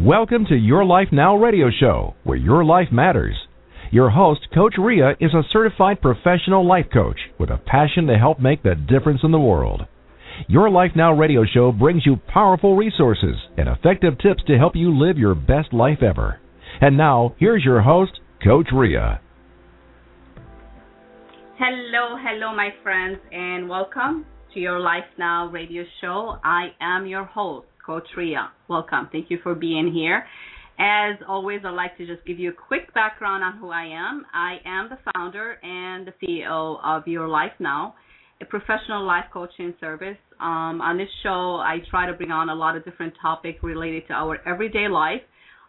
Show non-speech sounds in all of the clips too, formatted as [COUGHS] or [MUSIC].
Welcome to Your Life Now radio show, where your life matters. Your host, Coach Rea, is a certified professional life coach with a passion to help make the difference in the world. Your Life Now radio show brings you powerful resources and effective tips to help you live your best life ever. And now, here's your host, Coach Rea. Hello, hello, my friends, and welcome to Your Life Now radio show. I am your host, Coach. Welcome. Thank you for being here. As always, I'd like to just give you a quick background on who I am. I am the founder and the CEO of Your Life Now, a professional life coaching service. Um, on this show, I try to bring on a lot of different topics related to our everyday life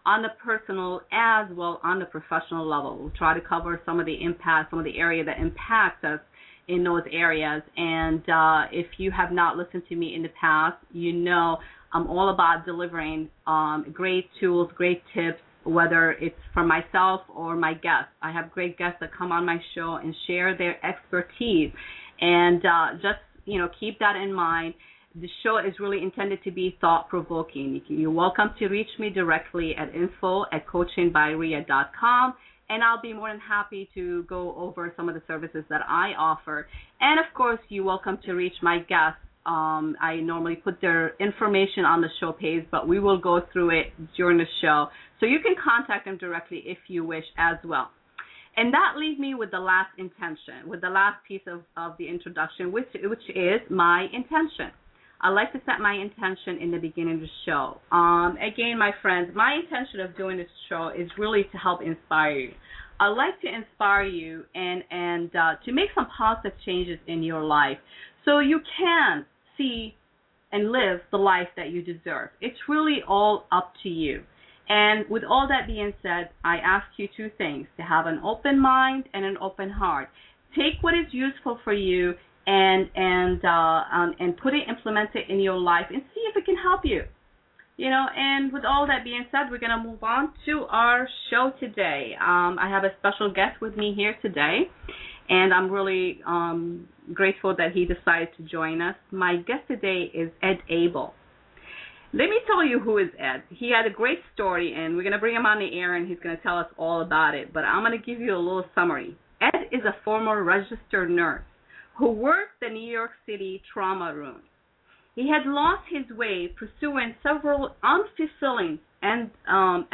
on the personal as well on the professional level. We'll try to cover some of the impact, some of the area that impacts us in those areas. And uh, if you have not listened to me in the past, you know I'm all about delivering um, great tools, great tips, whether it's for myself or my guests. I have great guests that come on my show and share their expertise. And uh, just, you know, keep that in mind. The show is really intended to be thought provoking. You're welcome to reach me directly at info at coachingbyrea.com and I'll be more than happy to go over some of the services that I offer. And of course, you're welcome to reach my guests um, I normally put their information on the show page, but we will go through it during the show. So you can contact them directly if you wish as well. And that leaves me with the last intention, with the last piece of, of the introduction, which which is my intention. I like to set my intention in the beginning of the show. Um, again, my friends, my intention of doing this show is really to help inspire you. I like to inspire you and and uh, to make some positive changes in your life, so you can see and live the life that you deserve. It's really all up to you. And with all that being said, I ask you two things to have an open mind and an open heart. Take what is useful for you and and uh, um, and put it, implement it in your life, and see if it can help you. You know, and with all that being said, we're gonna move on to our show today. Um, I have a special guest with me here today, and I'm really um, grateful that he decided to join us. My guest today is Ed Abel. Let me tell you who is Ed. He had a great story, and we're going to bring him on the air, and he's going to tell us all about it. But I'm going to give you a little summary. Ed is a former registered nurse who worked the New York City trauma room. He had lost his way pursuing several unfulfilling and um,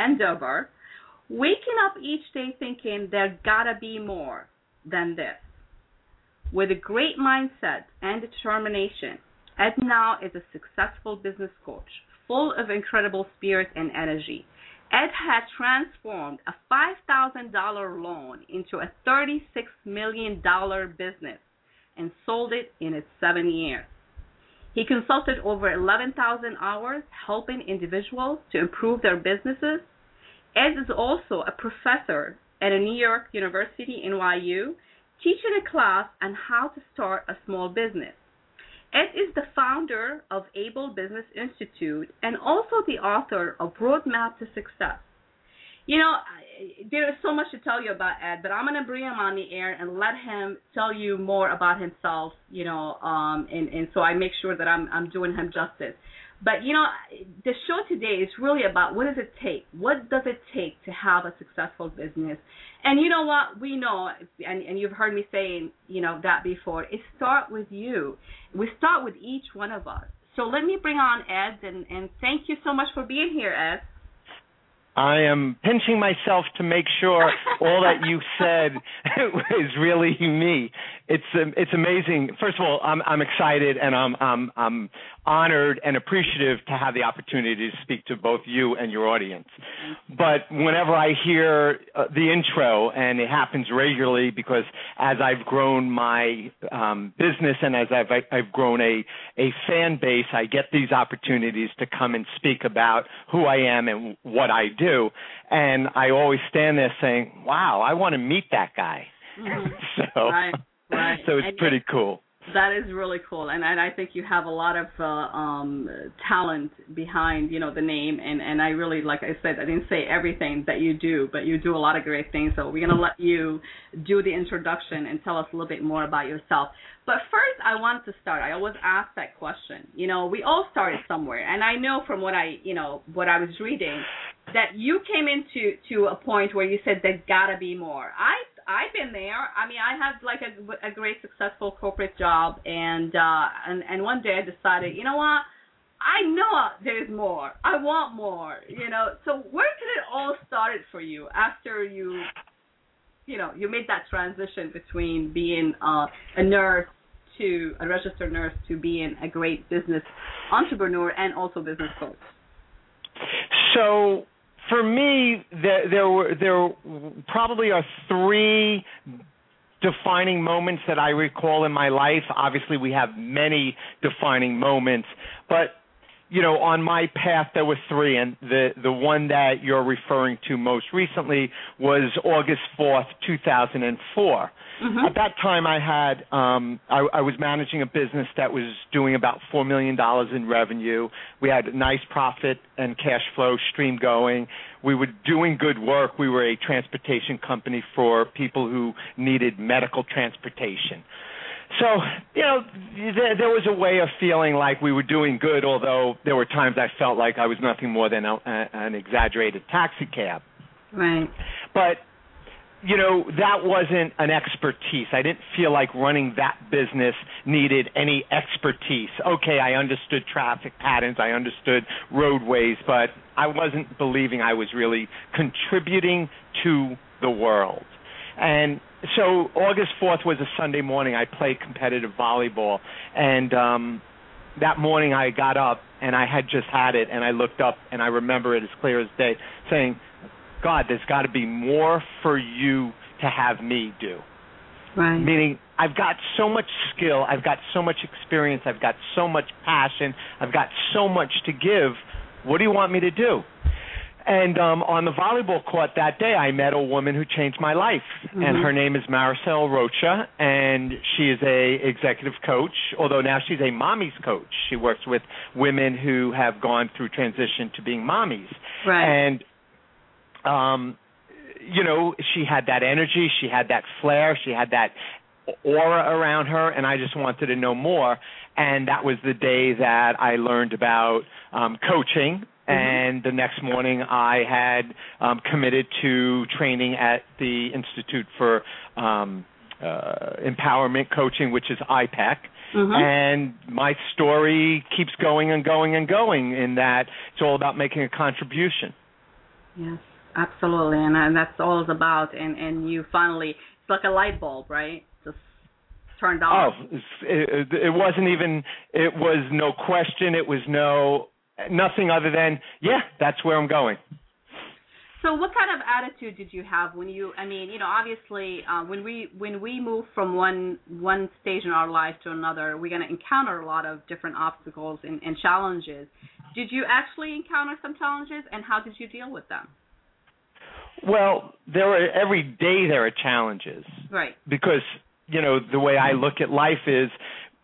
waking up each day thinking there gotta be more than this. With a great mindset and determination, Ed now is a successful business coach, full of incredible spirit and energy. Ed had transformed a $5,000 loan into a $36 million business and sold it in its seven years. He consulted over 11,000 hours helping individuals to improve their businesses. Ed is also a professor at a New York University, NYU, teaching a class on how to start a small business. Ed is the founder of Abel Business Institute and also the author of Roadmap to Success. You know, there is so much to tell you about Ed, but I'm going to bring him on the air and let him tell you more about himself, you know, um, and, and so I make sure that I'm, I'm doing him justice. But you know, the show today is really about what does it take? What does it take to have a successful business? And you know what? We know, and, and you've heard me saying, you know, that before. It start with you. We start with each one of us. So let me bring on Ed, and, and thank you so much for being here, Ed. I am pinching myself to make sure all that you said [LAUGHS] is really me. It's um, it's amazing. First of all, I'm I'm excited and I'm I'm I'm honored and appreciative to have the opportunity to speak to both you and your audience. But whenever I hear uh, the intro, and it happens regularly because as I've grown my um, business and as I've I've grown a a fan base, I get these opportunities to come and speak about who I am and what I do. And I always stand there saying, "Wow, I want to meet that guy." Mm-hmm. [LAUGHS] so, right, right. so it's and pretty cool. That is really cool, and, and I think you have a lot of uh, um, talent behind you know the name, and and I really like I said I didn't say everything that you do, but you do a lot of great things. So we're gonna let you do the introduction and tell us a little bit more about yourself. But first, I want to start. I always ask that question. You know, we all started somewhere, and I know from what I you know what I was reading that you came into to a point where you said there's gotta be more. I I've been there. I mean, I had like a, a great successful corporate job, and uh, and and one day I decided, you know what? I know there's more. I want more. You know. So where did it all started for you after you, you know, you made that transition between being uh, a nurse to a registered nurse to being a great business entrepreneur and also business coach? So for me, there, there were there probably are three defining moments that I recall in my life. Obviously, we have many defining moments, but you know, on my path there were three, and the the one that you're referring to most recently was August fourth, two thousand and four. Mm-hmm. At that time, I had um, I, I was managing a business that was doing about four million dollars in revenue. We had a nice profit and cash flow stream going. We were doing good work. We were a transportation company for people who needed medical transportation. So, you know, there, there was a way of feeling like we were doing good, although there were times I felt like I was nothing more than a, a, an exaggerated taxi cab. Right. But you know that wasn't an expertise i didn't feel like running that business needed any expertise okay i understood traffic patterns i understood roadways but i wasn't believing i was really contributing to the world and so August 4th was a Sunday morning. I played competitive volleyball, and um, that morning I got up and I had just had it, and I looked up and I remember it as clear as day, saying, "God, there's got to be more for you to have me do." Right. Meaning, I've got so much skill, I've got so much experience, I've got so much passion, I've got so much to give. What do you want me to do? And um, on the volleyball court that day, I met a woman who changed my life, mm-hmm. and her name is Maricel Rocha, and she is a executive coach. Although now she's a mommy's coach, she works with women who have gone through transition to being mommies. Right. And um, you know, she had that energy, she had that flair, she had that aura around her, and I just wanted to know more. And that was the day that I learned about um, coaching. And the next morning I had um, committed to training at the Institute for um, uh, Empowerment Coaching, which is IPEC. Mm-hmm. And my story keeps going and going and going in that it's all about making a contribution. Yes, absolutely, and, and that's all it's about. And and you finally, it's like a light bulb, right? Just turned on. Oh, it, it wasn't even. It was no question. It was no nothing other than yeah, that's where I'm going. So, what kind of attitude did you have when you? I mean, you know, obviously, uh, when we when we move from one one stage in our life to another, we're going to encounter a lot of different obstacles and, and challenges. Did you actually encounter some challenges, and how did you deal with them? Well, there are every day there are challenges. Right. Because you know the way I look at life is,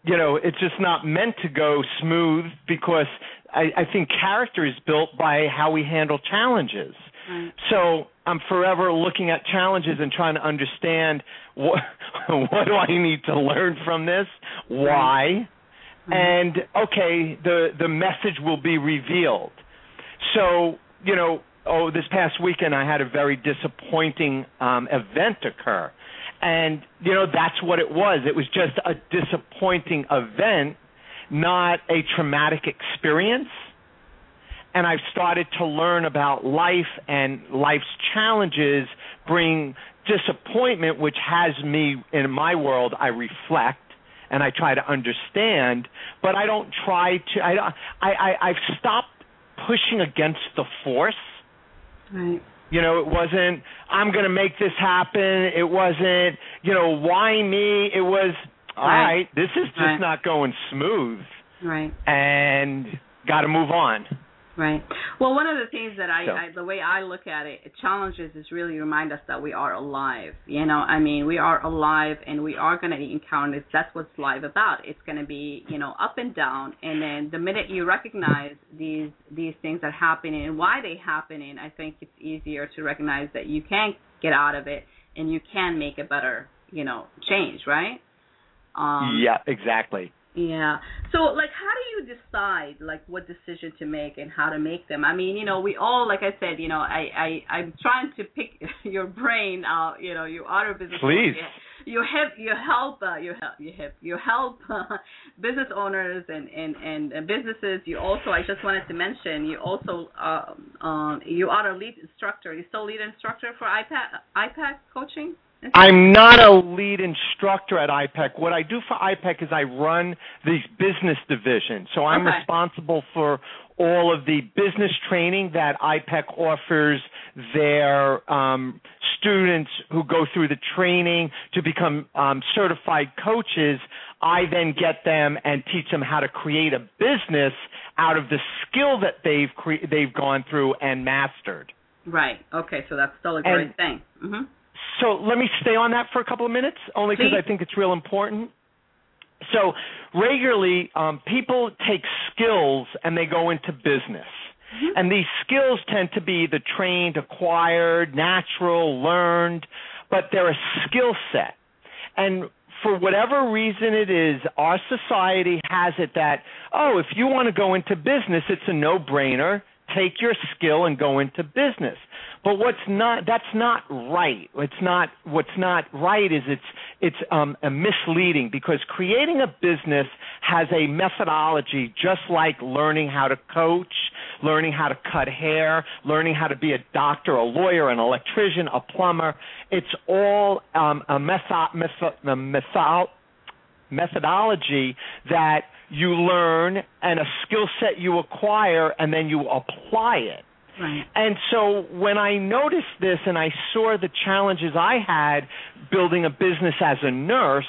you know, it's just not meant to go smooth because I, I think character is built by how we handle challenges. Right. So I'm forever looking at challenges and trying to understand what [LAUGHS] what do I need to learn from this, why, right. and okay, the the message will be revealed. So you know, oh, this past weekend I had a very disappointing um, event occur, and you know that's what it was. It was just a disappointing event not a traumatic experience. And I've started to learn about life and life's challenges bring disappointment, which has me in my world. I reflect and I try to understand, but I don't try to. I I, I I've stopped pushing against the force. Right. You know, it wasn't I'm going to make this happen. It wasn't, you know, why me? It was all right, right this is just right. not going smooth. Right. And got to move on. Right. Well, one of the things that I, So- I the way I look at it, challenges is really remind us that we are alive. You know, I mean, we are alive and we are going to encounter this. That's what's life about. It's going to be, you know, up and down. And then the minute you recognize these these things that happen and why they happening, I think it's easier to recognize that you can get out of it and you can make a better, you know, change, right? Um yeah, exactly. yeah. So like how do you decide like what decision to make and how to make them? I mean, you know, we all like I said, you know, I I I'm trying to pick [LAUGHS] your brain out, you know, you are a business Please. owner. You help you help uh, you help you help you help uh, [LAUGHS] business owners and and and uh, businesses. You also I just wanted to mention you also um, um you are a lead instructor. You still lead instructor for IPEC IPEC coaching? I'm not a lead instructor at IPEC. What I do for IPEC is I run the business division. So I'm Okay. responsible for all of the business training that IPEC offers their um, students who go through the training to become um, certified coaches. I then get them and teach them how to create a business out of the skill that they've cre- they've gone through and mastered. Right. Okay, so that's still a great And- thing. Mhm. So let me stay on that for a couple of minutes, only because I think it's real important. So regularly, um, people take skills and they go into business. And these skills tend to be the trained, acquired, natural, learned, but they're a skill set. And for whatever reason it is, our society has it that, oh, if you want to go into business, it's a no brainer. Take your skill and go into business. But what's not that's not right. It's not what's not right is it's it's um a misleading because creating a business has a methodology just like learning how to coach, learning how to cut hair, learning how to be a doctor, a lawyer, an electrician, a plumber. It's all um a method method a method methodology that you learn and a skill set you acquire and then you apply it. Right. And so when I noticed this and I saw the challenges I had building a business as a nurse,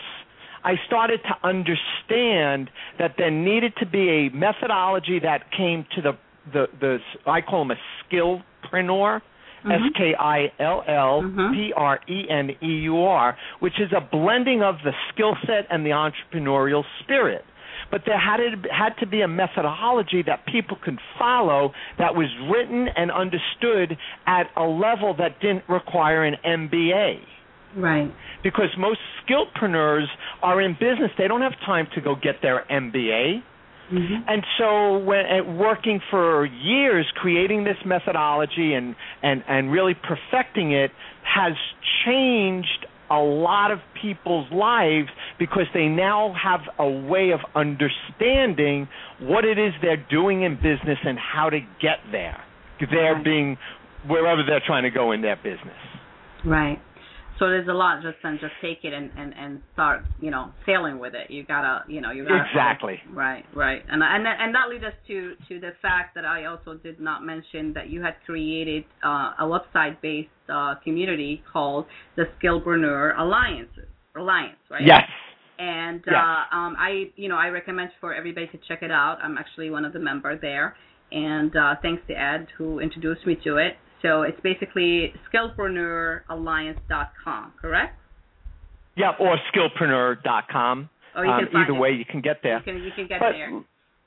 I started to understand that there needed to be a methodology that came to the the, the I call them a skillpreneur, mm-hmm. S K I L L mm-hmm. P R E N E U R, which is a blending of the skill set and the entrepreneurial spirit. But there had to, had to be a methodology that people could follow that was written and understood at a level that didn't require an MBA Right. because most skillpreneurs are in business. They don't have time to go get their MBA. Mhm. And so, when working for years, creating this methodology and, and, and really perfecting it has changed a lot of people's lives because they now have a way of understanding what it is they're doing in business and how to get there. They're being wherever they're trying to go in their business. Right. So there's a lot just and just take it and and and start you know sailing with it. You gotta you know you gotta Exactly. right right and and that- and that leads us to to the fact that I also did not mention that you had created uh, a website based uh, community called the Skillpreneur Alliance Alliance right Yes. and Yes. uh, um, I, you know, I recommend for everybody to check it out. I'm actually one of the member there, and uh, thanks to Ed who introduced me to it. So it's basically skillpreneuralliance.com, correct? Yeah, or skillpreneur.com. Or you Um, can find either it. way, you can get there. You can you can get But there.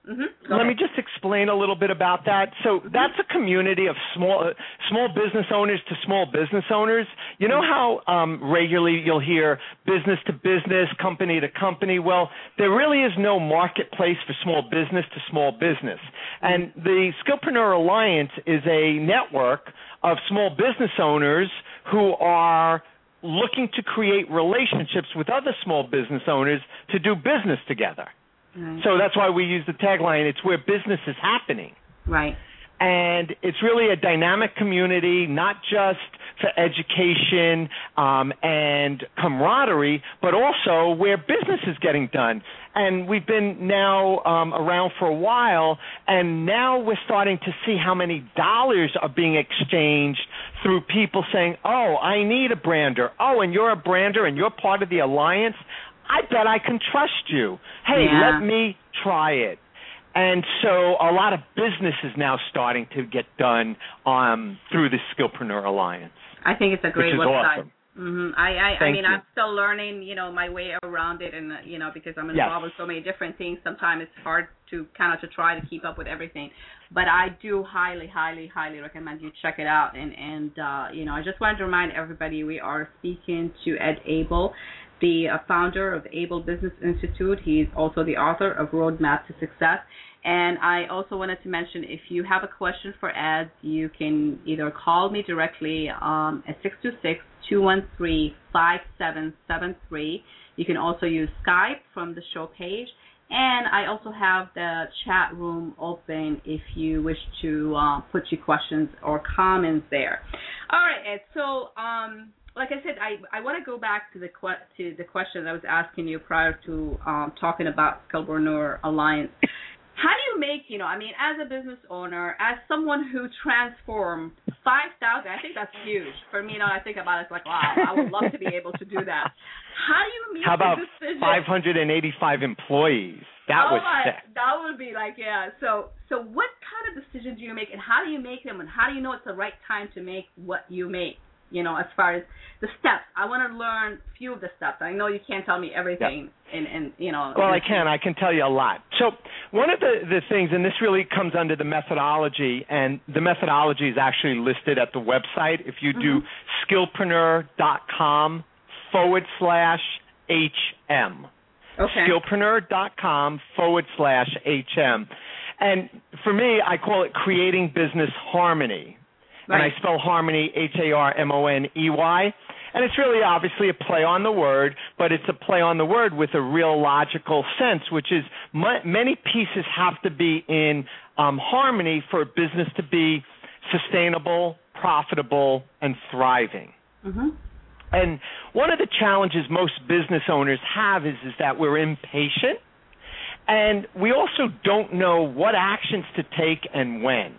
Hmm Let me just explain a little bit about that. So that's a community of small small business owners to small business owners. You know how um, regularly you'll hear business to business, company to company. Well, there really is no marketplace for small business to small business. And the Skillpreneur Alliance is a network of small business owners who are looking to create relationships with other small business owners to do business together. Right. So that's why we use the tagline, it's where business is happening. right. And it's really a dynamic community, not just for education um, and camaraderie, but also where business is getting done. And we've been now um, around for a while, and now we're starting to see how many dollars are being exchanged through people saying, "Oh, I need a brander. Oh, and you're a brander, and you're part of the alliance. I bet I can trust you. Hey, Yeah. let me try it." and so a lot of business is now starting to get done um, through the Skillpreneur Alliance. I think it's a great which is website. Awesome. hmm I I, I mean you. I'm still learning, you know, my way around it, and uh, you know because I'm Yes. involved with so many different things. Sometimes it's hard to kind of to try to keep up with everything. But I do highly, highly, highly recommend you check it out. And and uh, you know I just wanted to remind everybody we are speaking to Ed Abel, the founder of Abel Business Institute. He's also the author of Roadmap to Success. And I also wanted to mention if you have a question for Ed, you can either call me directly um, at 626 213 5773. You can also use Skype from the show page. And I also have the chat room open if you wish to uh, put your questions or comments there. All right, Ed. So, um, like I said, I I want to go back to the que- to the question I was asking you prior to um, talking about Skillpreneur Alliance. How do you make, you know, I mean, as a business owner, as someone who transformed 5,000, I think that's huge. For me, you know, I think about it, it's like, wow, I would love to be able to do that. How do you make How about 585 employees? That oh was sick. That would be like, yeah. So, so what kind of decisions do you make, and how do you make them, and how do you know it's the right time to make what you make? You know, as far as the steps, I want to learn a few of the steps. I know you can't tell me everything, and and you know. Well, I can. I can tell you a lot. So one of the, the things, and this really comes under the methodology, and the methodology is actually listed at the website. If you do mm-hmm. skillpreneur.com forward slash HM. Okay. Skillpreneur.com forward slash HM. And for me, I call it creating business harmony. And I spell harmony H A R M O N E Y. And it's really obviously a play on the word, but it's a play on the word with a real logical sense, which is many pieces have to be in um, harmony for a business to be sustainable, profitable, and thriving. Mhm. And one of the challenges most business owners have is is that we're impatient and we also don't know what actions to take and when.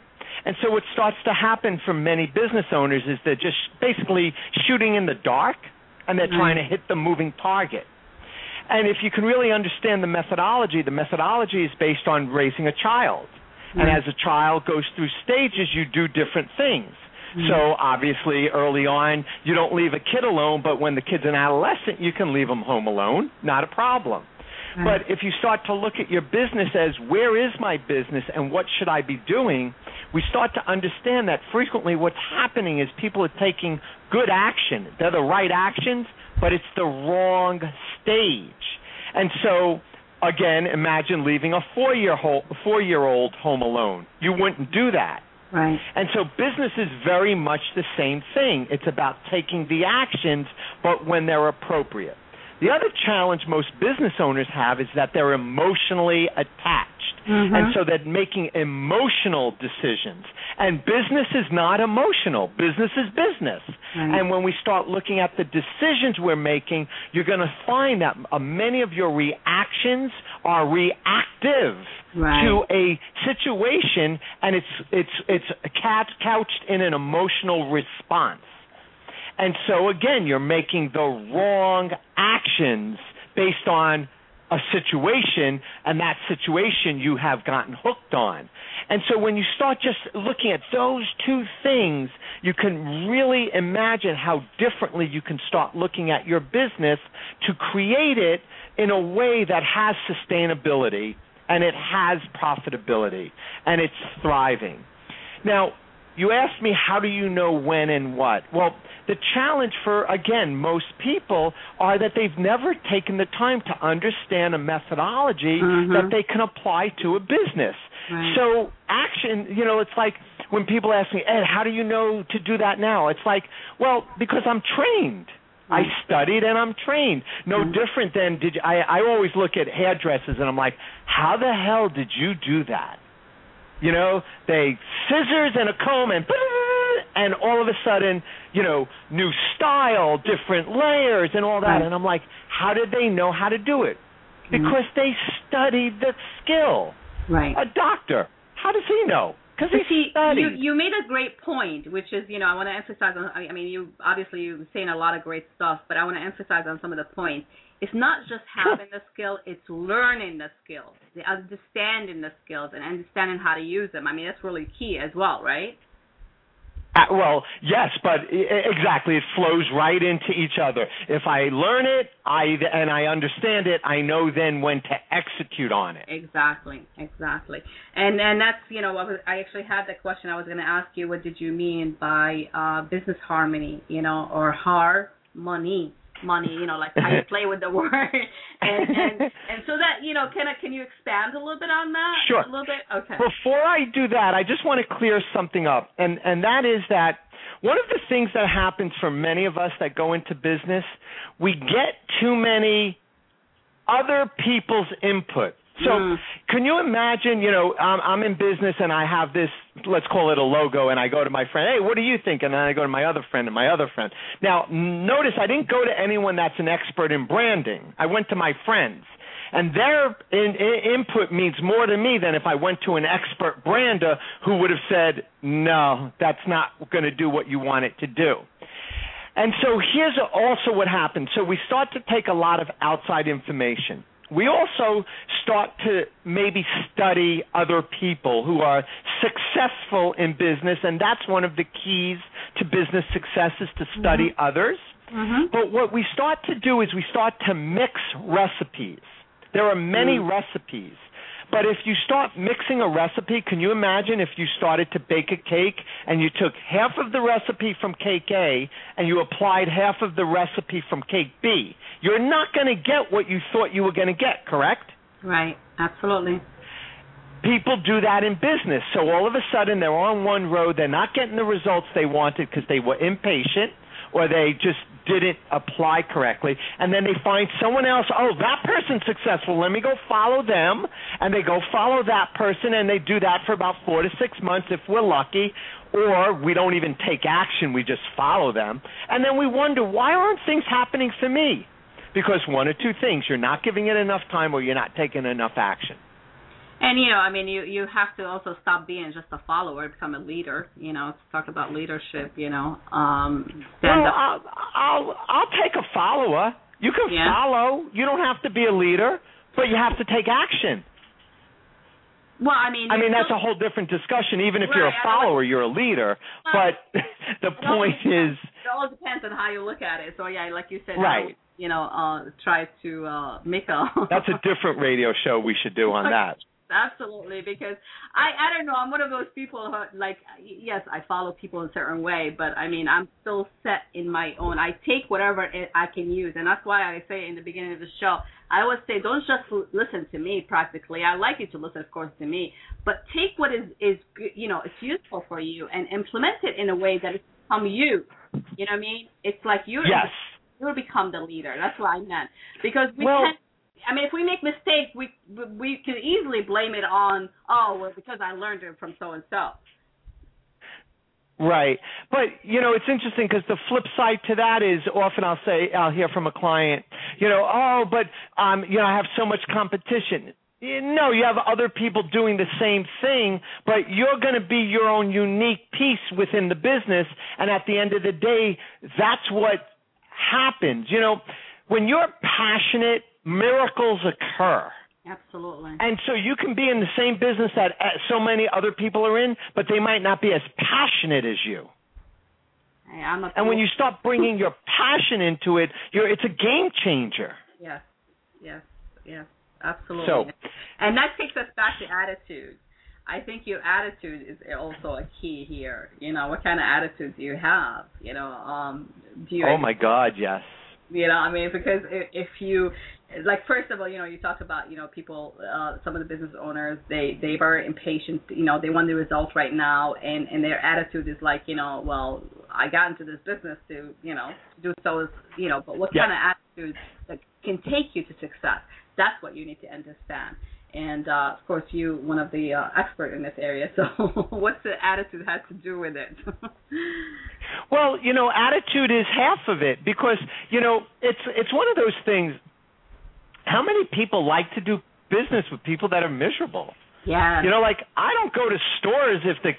And so what starts to happen for many business owners is they're just basically shooting in the dark and they're trying to mm. hit the moving target. And if you can really understand the methodology, the methodology is based on raising a child. And mm. as a child goes through stages, you do different things. Mm. So obviously, early on, you don't leave a kid alone, but when the kid's an adolescent, you can leave them home alone, not a problem. But if you start to look at your business as where is my business and what should I be doing, we start to understand that frequently what's happening is people are taking good action. They're the right actions, but it's the wrong stage. And so again, imagine leaving a 4-year ho- 4-year-old home alone. You wouldn't do that. Right. And so business is very much the same thing. It's about taking the actions, but when they're appropriate. The other challenge most business owners have is that they're emotionally attached. Mhm. And so they're making emotional decisions. And business is not emotional. Business is business. Right. And when we start looking at the decisions we're making, you're going to find that uh, many of your reactions are reactive Right. to a situation and it's it's it's couched in an emotional response. And so again, you're making the wrong actions based on a situation and that situation you have gotten hooked on. And so when you start just looking at those two things, you can really imagine how differently you can start looking at your business to create it in a way that has sustainability and it has profitability and it's thriving. Now, you asked me how do you know when and what? Well, the challenge for again most people are that they've never taken the time to understand a methodology Mhm. that they can apply to a business. Right. So action, you know, it's like when people ask me, "Ed, how do you know to do that now?" It's like, "Well, because I'm trained." I studied and I'm trained. No Mhm. different than did you, I I always look at hairdressers and I'm like, "How the hell did you do that?" You know, they scissors and a comb and [LAUGHS] and all of a sudden, you know, new style, different layers and all that. And I'm like, how did they know how to do it? Mhm. Because they studied the skill. Right. A doctor, how does he know? Because he see, studied. you you made a great point, which is you know I want to emphasize on. I mean, you obviously you're saying a lot of great stuff, but I want to emphasize on some of the points. It's not just having the skill; it's learning the skills, the understanding the skills, and understanding how to use them. I mean, that's really key as well, right? Uh, well, yes, but exactly, it flows right into each other. If I learn it, I and I understand it, I know then when to execute on it. Exactly, exactly, and and that's you know I actually had that question. I was going to ask you, what did you mean by uh, business harmony, you know, or harmony? Money, you know, like how you play with the [LAUGHS] word, and and and so that you know, can I, can you expand a little bit on that? Sure. A little bit. Okay. Before I do that, I just want to clear something up, and and that is that one of the things that happens for many of us that go into business, we get too many other people's input. So mm. can you imagine, you know, I'm, I'm in business and I have this, let's call it a logo, and I go to my friend, hey, what do you think? And then I go to my other friend and my other friend. Now, notice I didn't go to anyone that's an expert in branding. I went to my friends. And their in, in, input means more to me than if I went to an expert brander who would have said, no, that's not going to do what you want it to do. And so here's also what happens. So we start to take a lot of outside information we also start to maybe study other people who are successful in business, and that's one of the keys to business success is to study mm-hmm. others. Mm-hmm. But what we start to do is we start to mix recipes. There are many mm. recipes. But if you start mixing a recipe, can you imagine if you started to bake a cake and you took half of the recipe from cake A and you applied half of the recipe from cake B? You're not going to get what you thought you were going to get, correct? Right, absolutely. People do that in business. So all of a sudden they're on one road, they're not getting the results they wanted because they were impatient or they just didn't apply correctly and then they find someone else oh that person's successful let me go follow them and they go follow that person and they do that for about 4 to 6 months if we're lucky or we don't even take action we just follow them. And then we wonder why aren't things happening for me? Because one or two things you're not giving it enough time or you're not taking enough action and you know, I mean, you you have to also stop being just a follower, become a leader. You know, talk about leadership. You know, um, well, I'll, I'll I'll take a follower. You can yeah. follow. You don't have to be a leader, but you have to take action. Well, I mean, I mean that's a whole different discussion. Even if right, you're a follower, you're a leader. But [LAUGHS] the point is, it all depends on how you look at it. So yeah, like you said, right. You know, uh, try to uh, make a. that's a different radio show we should do on [LAUGHS] that absolutely because i i don't know i'm one of those people who like yes i follow people in a certain way but i mean i'm still set in my own. I take whatever it, i can use and that's why i say in the beginning of the show i always say don't just listen to me practically. I like you to listen of course to me but take what is is you know it's useful for you and implement it in a way that it's become you. You know what i mean? It's like you yes. you'll become the leader. That's what i meant. Because we well, tend I mean, if we make mistakes, we we can easily blame it on oh, well, because I learned it from so and so. Right, but you know it's interesting because the flip side to that is often I'll say I'll hear from a client, you know, oh, but um, you know I have so much competition. No, you have other people doing the same thing, but you're going to be your own unique piece within the business, and at the end of the day, that's what happens. You know, when you're passionate miracles occur. Absolutely. And so you can be in the same business that uh, so many other people are in, but they might not be as passionate as you. Hey, I'm a and when you start bringing your [LAUGHS] passion into it, you're, it's a game changer. Yes, yes, yes, absolutely. So, and that takes us back to attitude. I think your attitude is also a key here. You know, what kind of attitude do you have? You know, um, do you? Oh my God, yes. You know, I mean, because if you like first of all, you know, you talk about you know people, uh, some of the business owners, they they are impatient. You know, they want the results right now, and and their attitude is like, you know, well, I got into this business to you know do so, you know, but what yeah. kind of attitude that can take you to success? That's what you need to understand. And uh, of course, you one of the uh, expert in this area. So, [LAUGHS] what's the attitude has to do with it? [LAUGHS] well, you know, attitude is half of it because you know it's it's one of those things how many people like to do business with people that are miserable? Yeah. You know, like I don't go to stores if the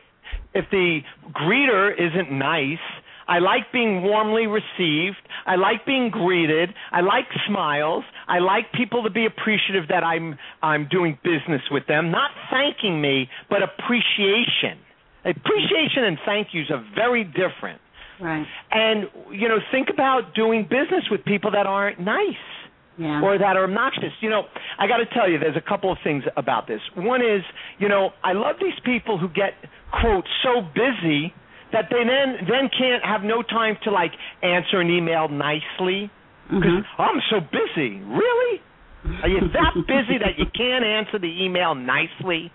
if the greeter isn't nice. I like being warmly received. I like being greeted. I like smiles. I like people to be appreciative that I'm I'm doing business with them, not thanking me, but appreciation. Appreciation and thank yous are very different. Right. And you know, think about doing business with people that aren't nice Yeah. or that are obnoxious. You know, I got to tell you, there's a couple of things about this. One is, you know, I love these people who get quote so busy that they then then can't have no time to like answer an email nicely because Mhm. I'm so busy. Really? Are you that busy that you can't answer the email nicely?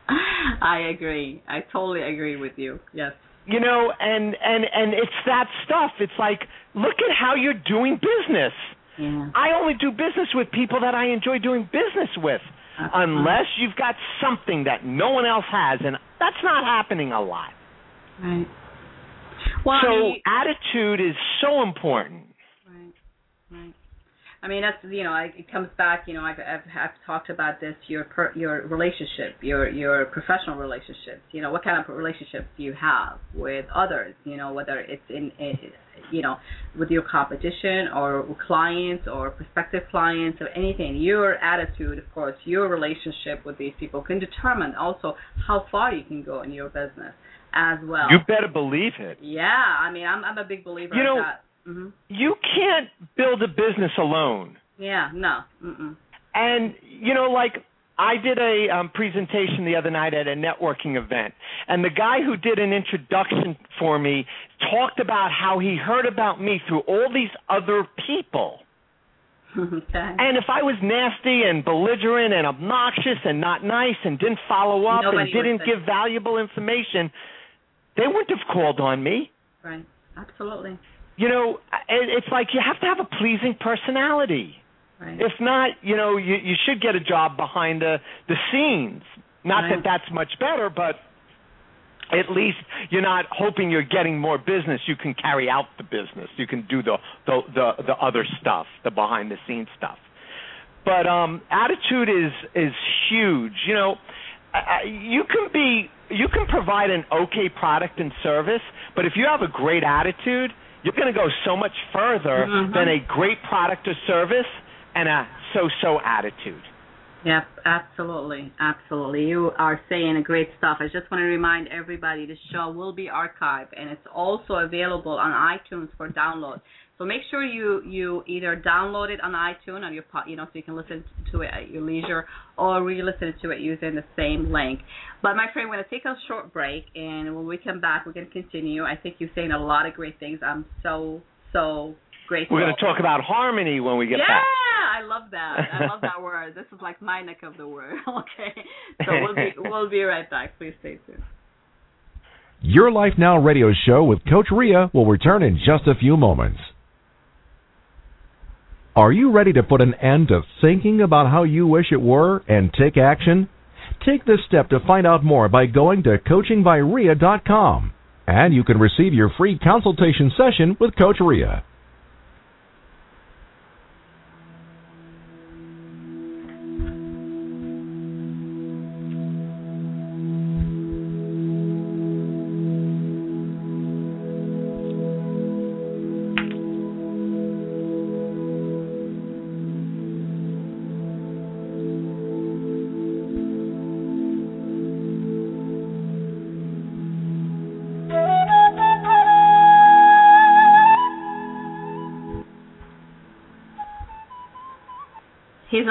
I agree. I totally agree with you. Yes. You know, and and and it's that stuff. It's like, look at how you're doing business. Yeah. I only do business with people that I enjoy doing business with. That's Unless you've got something that no one else has, and that's not happening a lot. Right. Well, so I mean, attitude is so important. I mean, that's you know, I, it comes back. You know, I've, I've I've talked about this. Your per, your relationship, your your professional relationships. You know, what kind of relationships do you have with others? You know, whether it's in, in you know, with your competition or clients or prospective clients or anything. Your attitude, of course, your relationship with these people can determine also how far you can go in your business as well. You better believe it. yeah, I mean, I'm I'm a big believer You in know- that. Hmm You can't build a business alone. Yeah, no. Mm-mm. And you know, like I did a um, presentation the other night at a networking event, and the guy who did an introduction for me talked about how he heard about me through all these other people. [LAUGHS] okay. And if I was nasty and belligerent and obnoxious and not nice and didn't follow up Nobody and didn't give valuable information, they wouldn't have called on me. Right. Absolutely. You know, it's like you have to have a pleasing personality. Right. If not, you know, you you should get a job behind the the scenes. Not Right. that that's much better, but at least you're not hoping you're getting more business. You can carry out the business. You can do the the the, the other stuff, the behind the scenes stuff. But um attitude is is huge. You know, I- you can be you can provide an okay product and service, but if you have a great attitude, you're going to go so much further Mhm. than a great product or service and a so-so attitude. Yep, absolutely, absolutely. You are saying great stuff. I just want to remind everybody the show will be archived and it's also available on iTunes for download. So make sure you you either download it on iTunes on your you know so you can listen to it at your leisure or re-listen to it using the same link. But my friend, we're going to take a short break and when we come back, we're going to continue. I think you're saying a lot of great things. I'm so so grateful. We're going to talk about harmony when we get back. I love that. I love that [LAUGHS] word. This is like my neck of the word. [LAUGHS] Okay, so we'll be [LAUGHS] we'll be right back. Please stay tuned. Your Life Now radio show with Coach Rea will return in just a few moments. Are you ready to put an end to thinking about how you wish it were and take action? Take this step to find out more by going to coachingbyrea.com and you can receive your free consultation session with Coach Rea.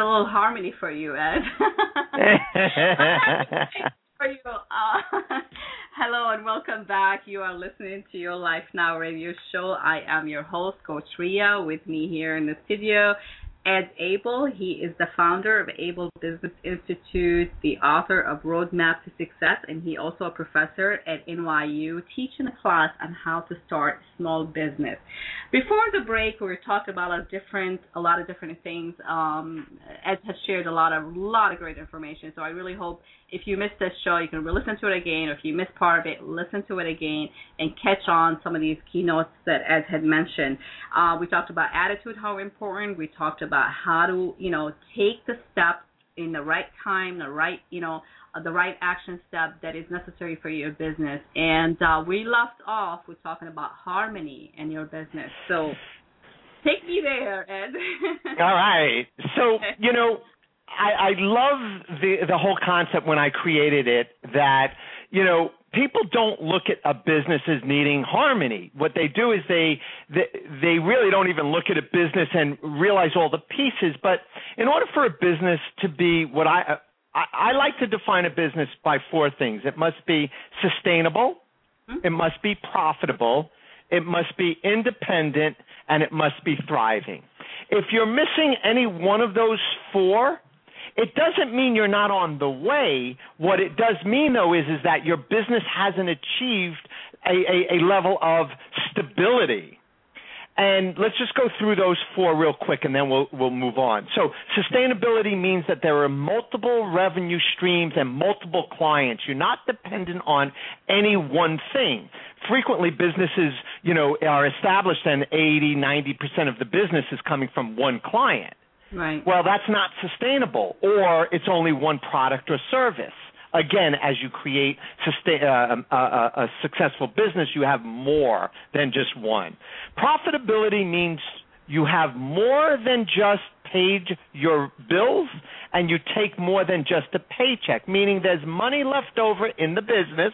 A little harmony for you, Ed. [LAUGHS] for you. Uh, [LAUGHS] hello and welcome back. You are listening to your Life Now radio show. I am your host, Coach Rea. With me here in the studio, Ed Abel. He is the founder of Abel Business Institute, the author of Roadmap to Success, and he also a professor at NYU teaching a class on how to start small business. Before the break, we were talking about a different, a lot of different things. Um, Ed has shared a lot of, lot of great information. So I really hope if you missed this show, you can listen to it again, or if you missed part of it, listen to it again and catch on some of these keynotes that Ed had mentioned. Uh, we talked about attitude, how important. We talked about how to, you know, take the steps in the right time, the right, you know, uh, the right action step that is necessary for your business. And uh, we left off with talking about harmony in your business. So take me there, Ed. [LAUGHS] All right. So you know, I, I love the the whole concept when I created it that you know people don't look at a business as needing harmony. What they do is they, they they really don't even look at a business and realize all the pieces. But in order for a business to be what I I, I like to define a business by four things. It must be sustainable, mm-hmm. it must be profitable, it must be independent, and it must be thriving. If you're missing any one of those four, it doesn't mean you're not on the way. What it does mean, though, is is that your business hasn't achieved a, a, a level of stability. And let's just go through those four real quick, and then we'll we'll move on. So sustainability means that there are multiple revenue streams and multiple clients. You're not dependent on any one thing. Frequently, businesses, you know, are established, and 80, 90 percent of the business is coming from one client. Right. Well, that's not sustainable, or it's only one product or service. Again, as you create sustain, uh, um, uh, uh, a successful business, you have more than just one. Profitability means you have more than just paid your bills and you take more than just a paycheck, meaning there's money left over in the business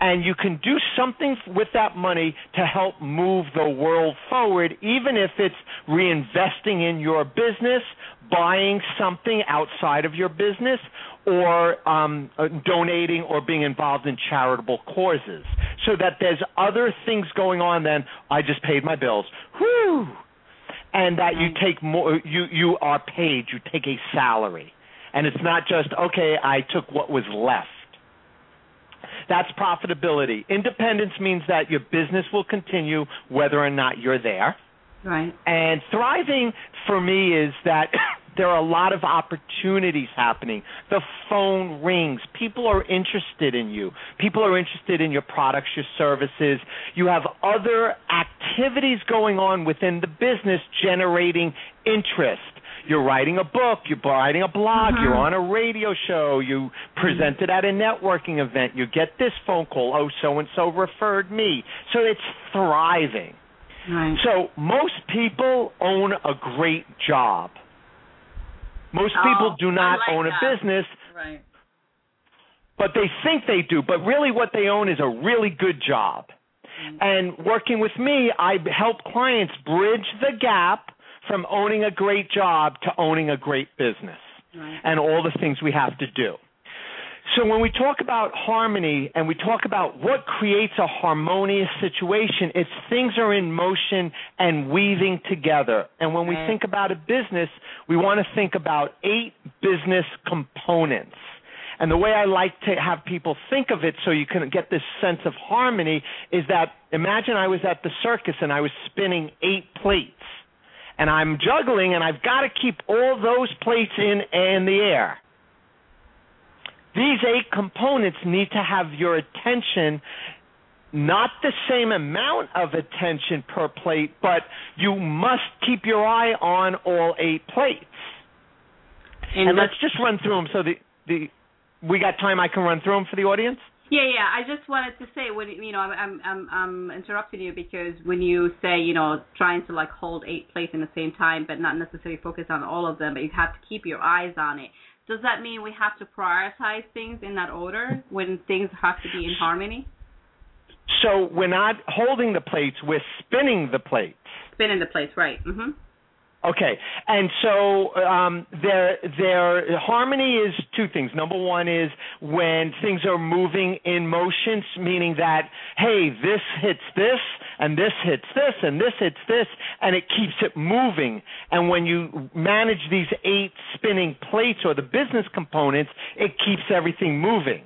and you can do something with that money to help move the world forward, even if it's reinvesting in your business, buying something outside of your business, or um, uh, donating or being involved in charitable causes. So that there's other things going on than I just paid my bills. Whew! And that you take more, you, you are paid, you take a salary. And it's not just, okay, I took what was left that's profitability. Independence means that your business will continue whether or not you're there. Right. And thriving for me is that [COUGHS] there are a lot of opportunities happening. The phone rings. People are interested in you. People are interested in your products, your services. You have other activities going on within the business generating interest you're writing a book, you're writing a blog, you're Mm-hmm. on a radio show, you presented at a networking event, you get this phone call, oh, so and so referred me. So it's thriving. Right. So most people own a great job. Most Oh, people do not like own a business, Right. but they think they do. But really, what they own is a really good job. Mm-hmm. And working with me, I help clients bridge the gap from owning a great job to owning a great business Right. and all the things we have to do. So when we talk about harmony and we talk about what creates a harmonious situation, it's things are in motion and weaving together. And when we think about a business, we want to think about eight business components. And the way I like to have people think of it so you can get this sense of harmony is that imagine I was at the circus and I was spinning eight plates. And I'm juggling and I've got to keep all those plates in in the air. These eight components need to have your attention, not the same amount of attention per plate, but you must keep your eye on all eight plates. And, And let's let's just run through them so the the we got time I can run through them for the audience? Yeah, yeah. I just wanted to say when you know I'm I'm I'm interrupting you because when you say you know trying to like hold eight plates in the same time but not necessarily focus on all of them, but you have to keep your eyes on it. Does that mean we have to prioritize things in that order when things have to be in harmony? So we're not holding the plates, we're spinning the plates. Spinning the plates, right? Mhm. Okay, and so um, their their harmony is two things. Number one is when things are moving in motion, meaning that hey, this hits this, and this hits this, and this hits this, and it keeps it moving. And when you manage these eight spinning plates or the business components, it keeps everything moving.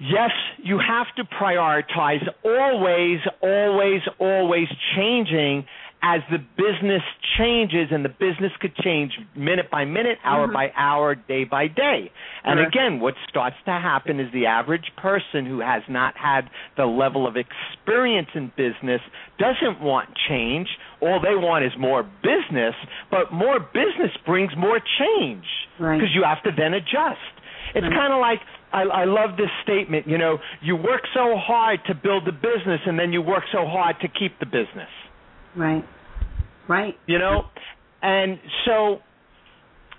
Yes, you have to prioritize always, always, always changing as the business changes and the business could change minute by minute, hour Mhm. by hour, day by day. And Sure. again, what starts to happen is the average person who has not had the level of experience in business doesn't want change all they want is more business, but more business brings more change Right. because you have to then adjust. It's Right. kind of like I, I love this statement. You know, you work so hard to build the business, and then you work so hard to keep the business. Right. Right. You know, and so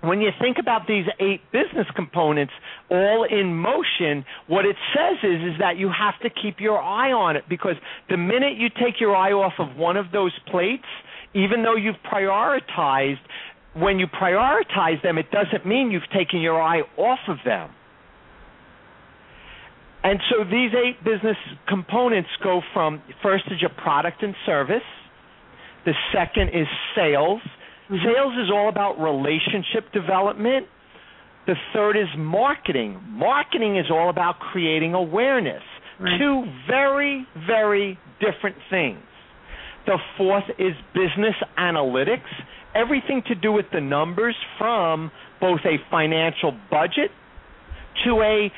when you think about these eight business components all in motion, what it says is is that you have to keep your eye on it because the minute you take your eye off of one of those plates, even though you've prioritized, when you prioritize them, it doesn't mean you've taken your eye off of them. And so these eight business components go from first is your product and service. The second is sales. Mhm. Sales is all about relationship development. The third is marketing. Marketing is all about creating awareness. Right. Two very, very different things. The fourth is business analytics, everything to do with the numbers from both a financial budget to a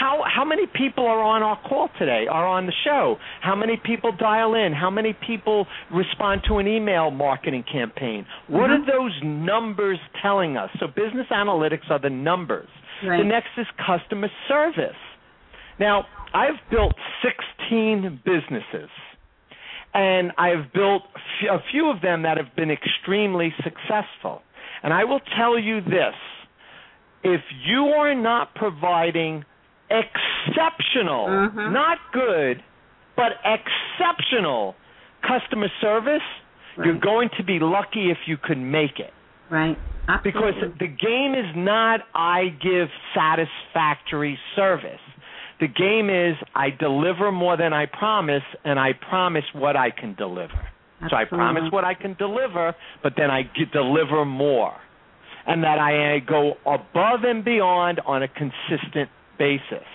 how how many people are on our call today are on the show? How many people dial in? How many people respond to an email marketing campaign? What Mhm. are those numbers telling us? So business analytics are the numbers. Right. the next is customer service. Now i've built 16 businesses and I've built a few of them that have been extremely successful. And I will tell you this. If you are not providing exceptional, Mhm. not good, but exceptional customer service, you're going to be lucky if you can make it. Right. Absolutely. Because the game is not I give satisfactory service. The game is I deliver more than I promise, and I promise what I can deliver. Absolutely. So I promise what I can deliver, but then I get, deliver more. And that I go above and beyond on a consistent basis.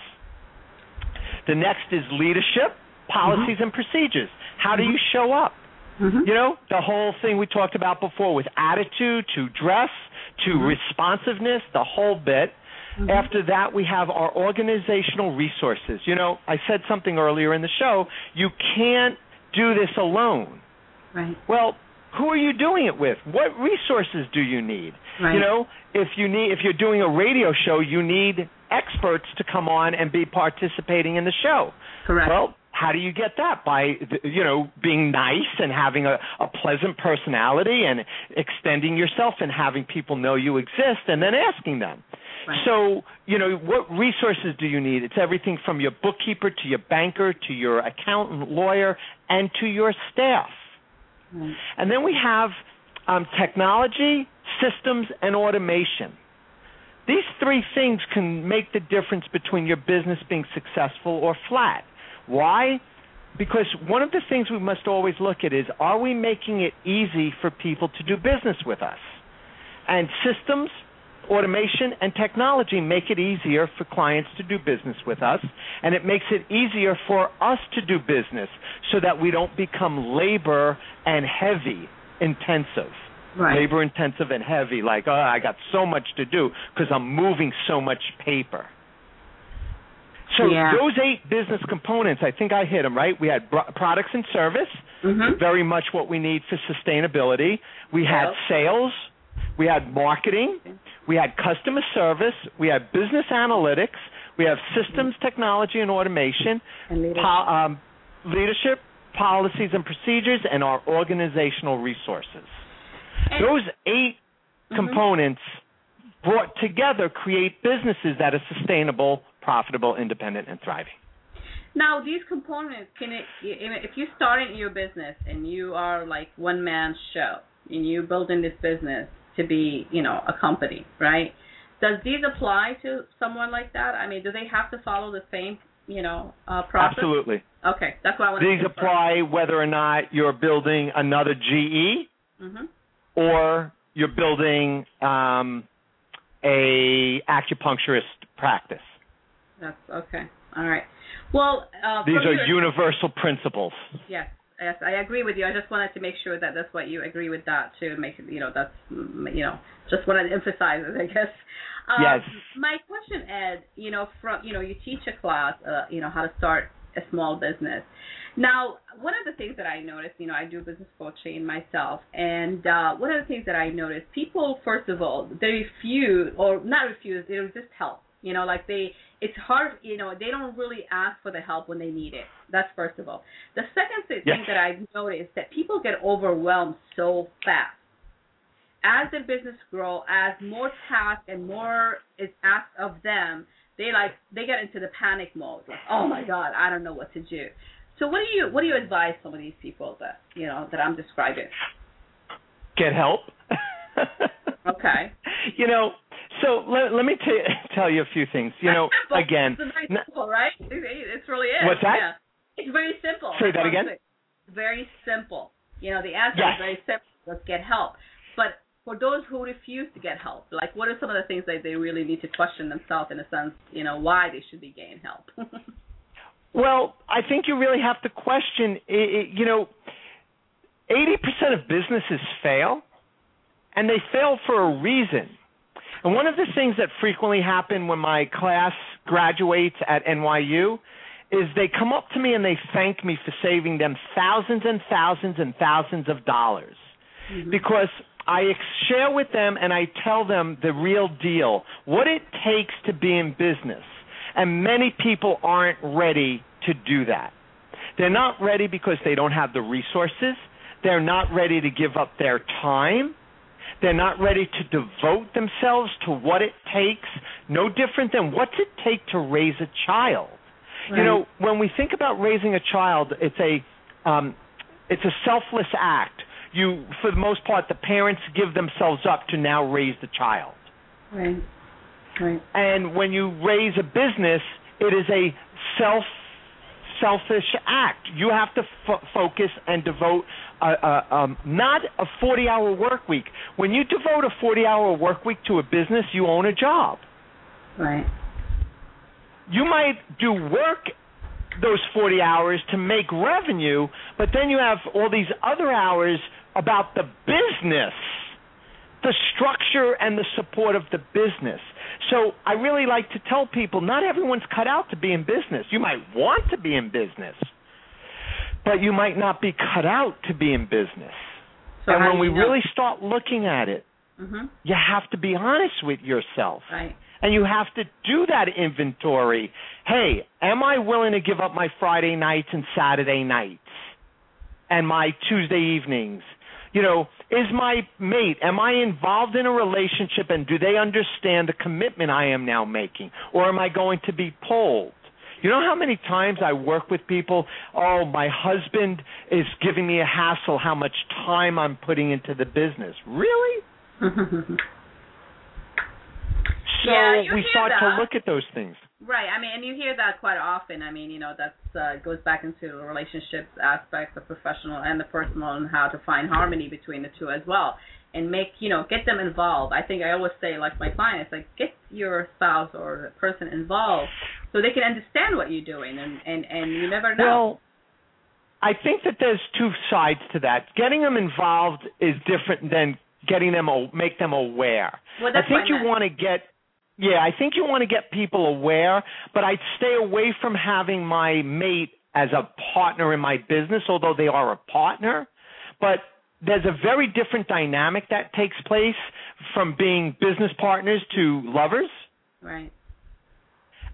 The next is leadership, policies, and procedures. How do you show up? Mhm. You know, the whole thing we talked about before with attitude to dress to Mhm. responsiveness, the whole bit. Mhm. After that, we have our organizational resources. You know, I said something earlier in the show. You can't do this alone. Right. Well, who are you doing it with? What resources do you need? Right. You know, if you need if you're doing a radio show, you need experts to come on and be participating in the show. Correct. Well, how do you get that? By you know being nice and having a, a pleasant personality and extending yourself and having people know you exist and then asking them. Right. So, you know, what resources do you need? It's everything from your bookkeeper to your banker to your accountant, lawyer, and to your staff. Right. And then we have um, technology, systems, and automation. These three things can make the difference between your business being successful or flat. Why? Because one of the things we must always look at is are we making it easy for people to do business with us? And systems, automation, and technology make it easier for clients to do business with us, and it makes it easier for us to do business so that we don't become labor and heavy intensive Right. labor intensive and heavy like oh i got so much to do because i'm moving so much paper. So Yeah. those eight business components i think i hit them right? We had products and service Mhm. very much what we need for sustainability. We had sales. We had marketing. We had customer service. We had business analytics. We have systems technology and automation. And leadership. po- um, leadership policies and procedures and our organizational resources those 8 Mhm. components brought together create businesses that are sustainable, profitable, independent, and thriving. Now, these components can it if you start in your business and you are like one man show and you're building this business to be, you know, a company, right? Does these apply to someone like that? I mean, do they have to follow the same, you know, uh, process? Absolutely. Okay, that's what I want These to apply whether or not you're building another GE hmm or you're building um, a acupuncturist practice. That's okay. All right. Well, uh, These are your- universal principles. Yes, yes, I agree with you. I just wanted to make sure that that's what you agree with that to make it, you know, that's, mm, you know, just wanted to emphasize it, I guess. Um, Yes. My question, Ed, you know, from, you know, you teach a class, uh, you know, how to start a small business. Now, one of the things that I noticed, you know, I do business coaching myself, and uh, one of the things that I noticed, people, first of all, they refuse, or not refuse, they resist help. You know, like they, it's hard, you know, they don't really ask for the help when they need it. That's first of all. The second thing yes. that I've noticed that people get overwhelmed so fast. As the business grow, as more tasks and more is asked of them, they like they get into the panic mode. Like, oh my god, I don't know what to do. So what do you what do you advise some of these people that you know that I'm describing? Get help. [LAUGHS] okay. You know, so let, let me t- tell you a few things. You know, [LAUGHS] again, it's very simple, right? It's really is. What's that? Yeah. It's very simple. Say that again. Very simple. You know, the answer yes. is very simple. Let's get help. But for those who refuse to get help, like what are some of the things that they really need to question themselves in a sense, you know, why they should be getting help? [LAUGHS] well, I think you really have to question, you know, 80% of businesses fail, and they fail for a reason. And one of the things that frequently happen when my class graduates at NYU is they come up to me and they thank me for saving them thousands and thousands and thousands of dollars. Mm-hmm. Because I share with them and I tell them the real deal, what it takes to be in business. And many people aren't ready to do that. They're not ready because they don't have the resources. They're not ready to give up their time. They're not ready to devote themselves to what it takes, no different than what's it take to raise a child. Right. You know, when we think about raising a child, it's a um, it's a selfless act. You, for the most part, the parents give themselves up to now raise the child. Right. Right. And when you raise a business, it is a self selfish act. You have to f- focus and devote a, a, um, not a 40 hour work week. When you devote a 40 hour work week to a business, you own a job. Right. You might do work those 40 hours to make revenue, but then you have all these other hours about the business, the structure and the support of the business. So I really like to tell people not everyone's cut out to be in business. You might want to be in business, but you might not be cut out to be in business. So and when we know? really start looking at it, mm-hmm. you have to be honest with yourself. Right. And you have to do that inventory. Hey, am I willing to give up my Friday nights and Saturday nights and my Tuesday evenings? You know, is my mate, am I involved in a relationship and do they understand the commitment I am now making? Or am I going to be pulled? You know how many times I work with people, oh, my husband is giving me a hassle how much time I'm putting into the business. Really? [LAUGHS] so yeah, we start to look at those things. Right. I mean, and you hear that quite often. I mean, you know, that uh, goes back into the relationships aspect, the professional and the personal, and how to find harmony between the two as well, and make you know get them involved. I think I always say, like my clients, like get your spouse or the person involved so they can understand what you're doing, and and and you never know. Well, I think that there's two sides to that. Getting them involved is different than getting them make them aware. Well, that's I think you want to get yeah, I think you want to get people aware, but I'd stay away from having my mate as a partner in my business, although they are a partner. But there's a very different dynamic that takes place from being business partners to lovers. Right.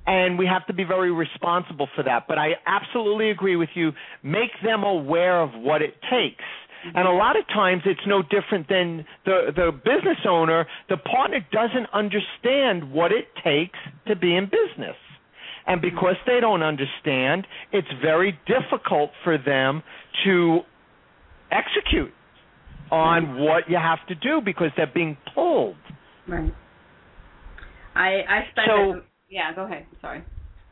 And we have to be very responsible for that. But I absolutely agree with you. Make them aware of what it takes. And a lot of times it's no different than the the business owner, the partner doesn't understand what it takes to be in business. And because they don't understand, it's very difficult for them to execute on what you have to do because they're being pulled. Right. I I spent so, yeah, go ahead. Sorry.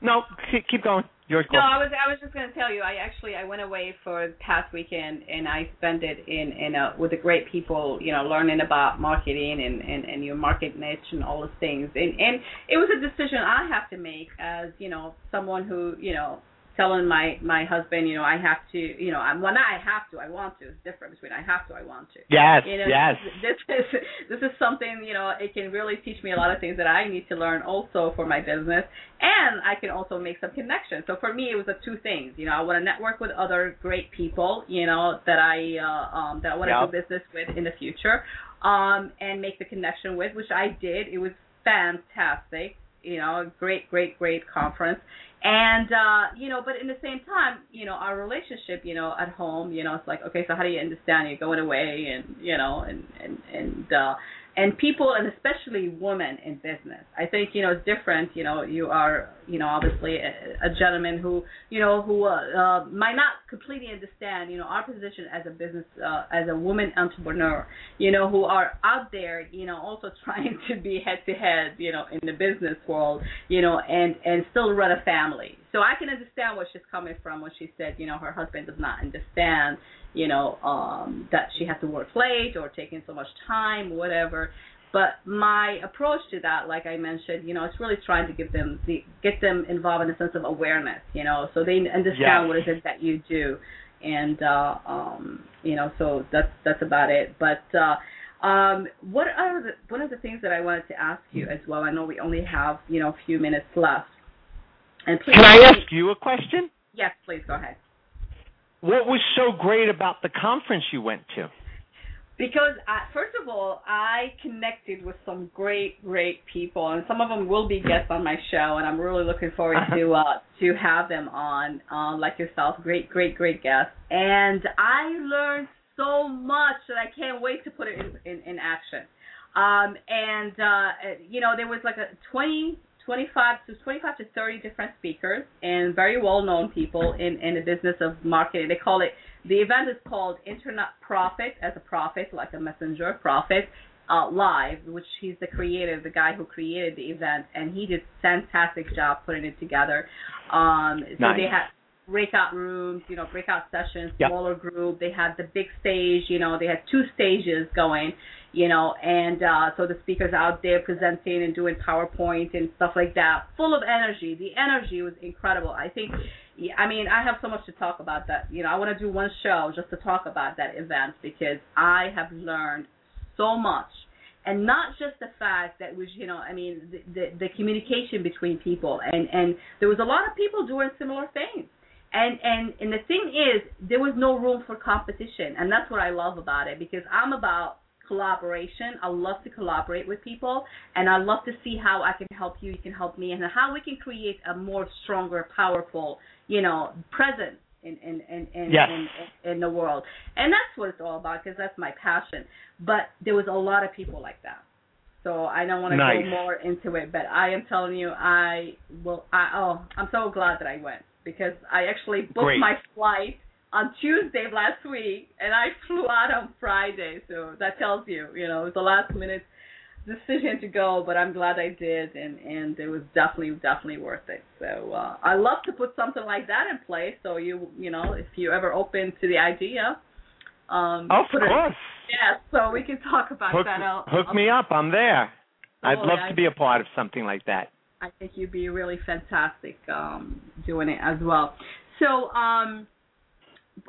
No, keep going. Your no, I was I was just going to tell you. I actually I went away for the past weekend and I spent it in in a, with the great people, you know, learning about marketing and and and your market niche and all those things. And and it was a decision I have to make as you know someone who you know telling my my husband, you know, I have to, you know, I'm well, not I have to, I want to. It's different between I have to, I want to. Yes, you know, yes. [LAUGHS] This is this is something, you know, it can really teach me a lot of things that I need to learn also for my business, and I can also make some connections. So for me, it was the two things. You know, I want to network with other great people, you know, that I uh, um that I want to yep. do business with in the future, um, and make the connection with, which I did. It was fantastic you know, great, great, great conference. And uh, you know, but in the same time, you know, our relationship, you know, at home, you know, it's like, okay, so how do you understand? You're going away and you know, and and and uh and people and especially women in business i think you know it's different you know you are you know obviously a, a gentleman who you know who uh, uh, might not completely understand you know our position as a business uh, as a woman entrepreneur you know who are out there you know also trying to be head to head you know in the business world you know and and still run a family so i can understand where she's coming from when she said you know her husband does not understand you know, um, that she has to work late or taking so much time, whatever. But my approach to that, like I mentioned, you know, it's really trying to give them the get them involved in a sense of awareness, you know, so they understand yes. what it is that you do, and uh, um, you know, so that's that's about it. But uh, um, what are the one of the things that I wanted to ask you as well? I know we only have you know a few minutes left. And please, can I ask you a question? Yes, please go ahead. What was so great about the conference you went to? Because I, first of all, I connected with some great, great people, and some of them will be guests on my show, and I'm really looking forward [LAUGHS] to uh, to have them on, uh, like yourself, great, great, great guests. And I learned so much that I can't wait to put it in in, in action. Um, and uh, you know, there was like a 20 25 to 25 to 30 different speakers and very well known people in, in the business of marketing. They call it, the event is called Internet Prophet as a prophet, like a messenger prophet, uh, live, which he's the creator, the guy who created the event, and he did fantastic job putting it together. Um, so nice. they had breakout rooms, you know, breakout sessions, yep. smaller group. They had the big stage, you know, they had two stages going you know, and uh, so the speakers out there presenting and doing PowerPoint and stuff like that, full of energy. The energy was incredible. I think, I mean, I have so much to talk about that. You know, I want to do one show just to talk about that event because I have learned so much. And not just the fact that was, you know, I mean, the, the, the communication between people, and and there was a lot of people doing similar things, and and and the thing is, there was no room for competition, and that's what I love about it because I'm about collaboration. I love to collaborate with people, and I love to see how I can help you, you can help me, and how we can create a more stronger, powerful, you know, presence in in in in, yes. in, in the world. And that's what it's all about because that's my passion. But there was a lot of people like that. So I don't want to nice. go more into it, but I am telling you, I will. I oh, I'm so glad that I went because I actually booked Great. my flight on Tuesday of last week, and I [LAUGHS] flew out on Friday. So that tells you, you know, it was a last minute decision to go, but I'm glad I did, and and it was definitely definitely worth it. So uh, I love to put something like that in place. So you you know, if you're ever open to the idea, um, of put course, it, yeah. So we can talk about hook, that. I'll, hook I'll, me up. I'm there. I'd Oh, love yeah, to be a part of something like that. I think you'd be really fantastic um, doing it as well. So um,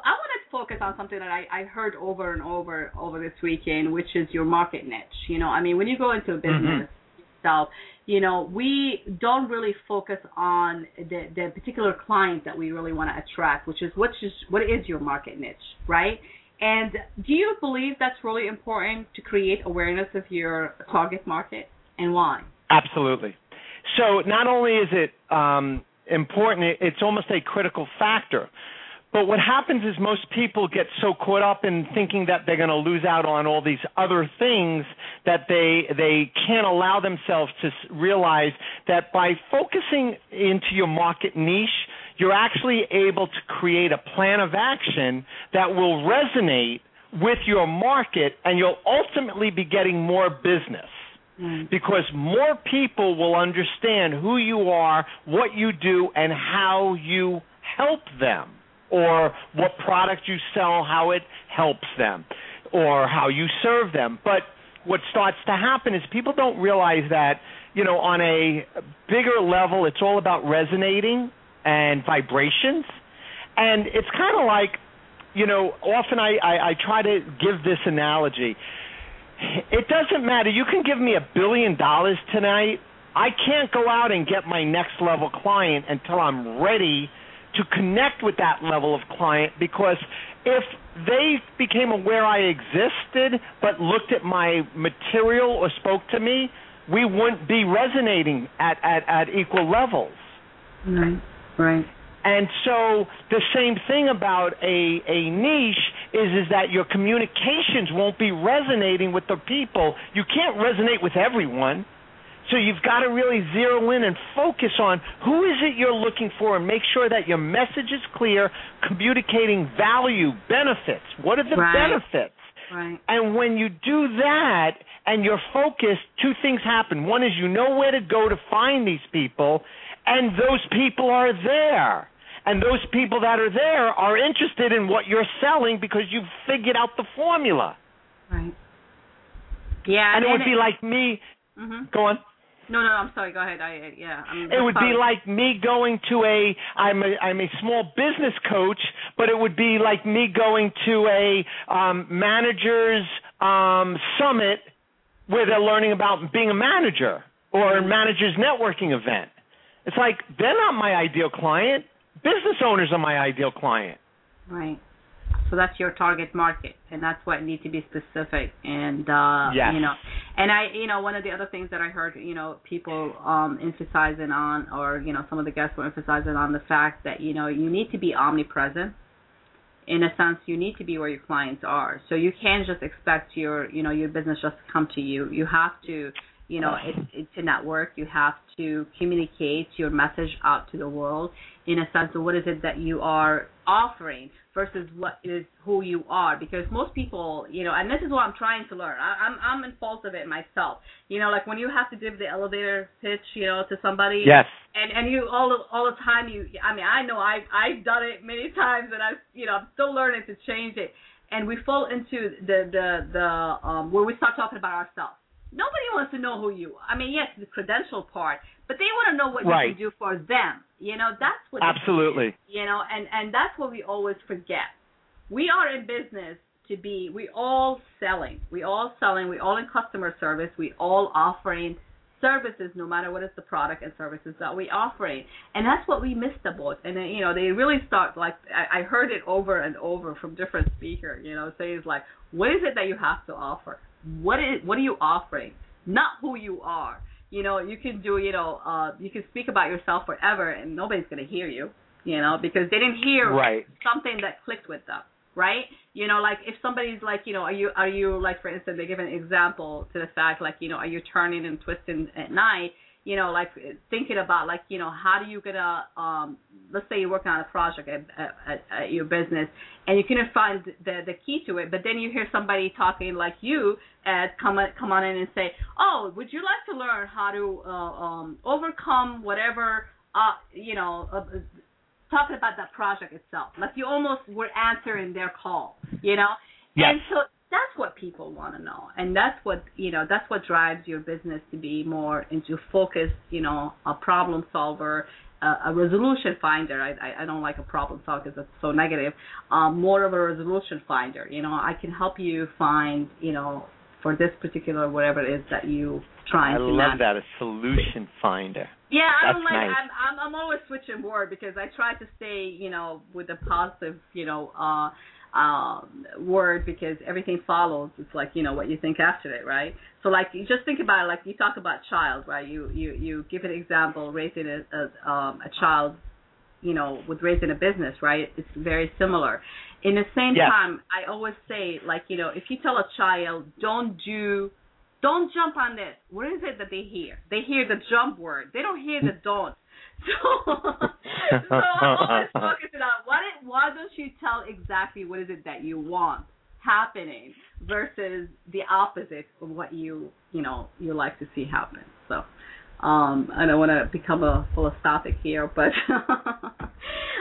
I wanted to focus on something that I, I heard over and over over this weekend, which is your market niche. You know, I mean, when you go into a business itself, you know, we don't really focus on the, the particular client that we really want to attract, which is what is what is your market niche, right? And do you believe that's really important to create awareness of your target market, and why? Absolutely. So not only is it um, important, it's almost a critical factor. But what happens is most people get so caught up in thinking that they're going to lose out on all these other things that they they can't allow themselves to realize that by focusing into your market niche, you're actually able to create a plan of action that will resonate with your market and you'll ultimately be getting more business Mm. because more people will understand who you are, what you do, and how you help them, or what product you sell, how it helps them, or how you serve them. But what starts to happen is people don't realize that, you know, on a bigger level, it's all about resonating and vibrations. And it's kind of like, you know, often I, I, I try to give this analogy. It doesn't matter. You can give me a billion dollars tonight. I can't go out and get my next level client until I'm ready to connect with that level of client because if they became aware I existed but looked at my material or spoke to me, we wouldn't be resonating at, at, at equal levels. Right, right. And so the same thing about a, a niche is is that your communications won't be resonating with the people. You can't resonate with everyone. So you've got to really zero in and focus on who is it you're looking for and make sure that your message is clear, communicating value, benefits. What are the right. benefits? Right. And when you do that and you're focused, two things happen. One is you know where to go to find these people, and those people are there. And those people that are there are interested in what you're selling because you've figured out the formula. Right. Yeah. And, and it would it, be like me. Mm-hmm. Go on. No, no, I'm sorry. Go ahead. I yeah. I'm, It would sorry. be like me going to a I'm a I'm a small business coach, but it would be like me going to a um managers um summit where they're learning about being a manager or a managers networking event. It's like they're not my ideal client. Business owners are my ideal client. Right. So that's your target market, and that's why it needs to be specific. And uh, Yes. you know, and I, you know, one of the other things that I heard, you know, people um emphasizing on, or you know, some of the guests were emphasizing on the fact that you know you need to be omnipresent. In a sense, you need to be where your clients are. So you can't just expect your, you know, your business just to come to you. You have to, you know, it, it, to network. You have to communicate your message out to the world in a sense of what is it that you are offering versus what is who you are. Because most people you know and this is what i'm trying to learn. I, i'm i'm in fault of it myself. You know like when you have to give the elevator pitch you know to somebody. Yes. and and you all the all the time you i mean i know i i've done it many times and i you know i'm still learning to change it. And we fall into the the the um where we start talking about ourselves nobody wants to know who you are. I mean, yes, the credential part, but they want to know what Right. you can do for them. You know, that's what Absolutely. is, you know, and and that's what we always forget. We are in business to be. We all selling. We all selling. We all in customer service. We all offering services, no matter what is the product and services that we offering, and that's what we missed about. And then, you know, they really start like I, I heard it over and over from different speakers. You know, saying like, what is it that you have to offer? What is what are you offering? Not who you are. You know, you can do, you know, uh, you can speak about yourself forever, and nobody's gonna hear you. You know, because they didn't hear Right. something that clicked with them, right? You know, like if somebody's like, you know, are you are you like for instance, they give an example to the fact like, you know, are you turning and twisting at night? You know, like thinking about like, you know, how do you gonna um let's say you're working on a project at, at, at your business and you couldn't find the the key to it, but then you hear somebody talking like you and come on- come on in and say, "Oh, would you like to learn how to uh, um overcome whatever uh you know uh, talking about that project itself. Like you almost were answering their call, you know? Yes. And so that's what people want to know. And that's what, you know, that's what drives your business to be more into focus, you know, a problem solver, a, a resolution finder. I, I, I don't like a problem solver because it's so negative. Um, more of a resolution finder. You know, I can help you find, you know, for this particular whatever it is that you trying I to I love navigate. that a solution finder. Yeah, I don't like. nice. I'm, I'm I'm always switching word because I try to stay, you know, with a positive, you know, uh, um, word because everything follows. It's like you know what you think after it, right? So like you just think about it, like you talk about child, right? You you you give an example raising a a, um, a child, you know, with raising a business, right? It's very similar. In the same Yes. time, I always say like you know if you tell a child don't do don't jump on this. What is it that they hear? They hear the jump word. They don't hear the don't. So, [LAUGHS] so I'm always focusing on why did, why don't you tell exactly what is it that you want happening versus the opposite of what you you know you like to see happen. So um I don't want to become a philosophic here, but [LAUGHS]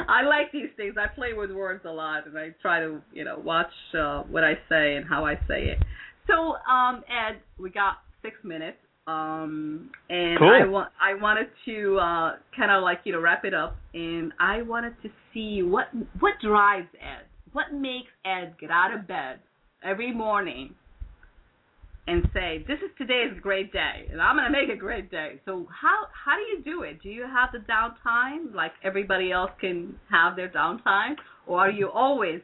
I like these things. I play with words a lot, and I try to you know watch uh, what I say and how I say it. So, um, Ed, we got six minutes. Um, and Cool. I want I wanted to uh, kind of like you know wrap it up, and I wanted to see what what drives Ed, what makes Ed get out of bed every morning and say, "This is today's great day, and I'm gonna make a great day." So how how do you do it? Do you have the downtime like everybody else can have their downtime, or are you always,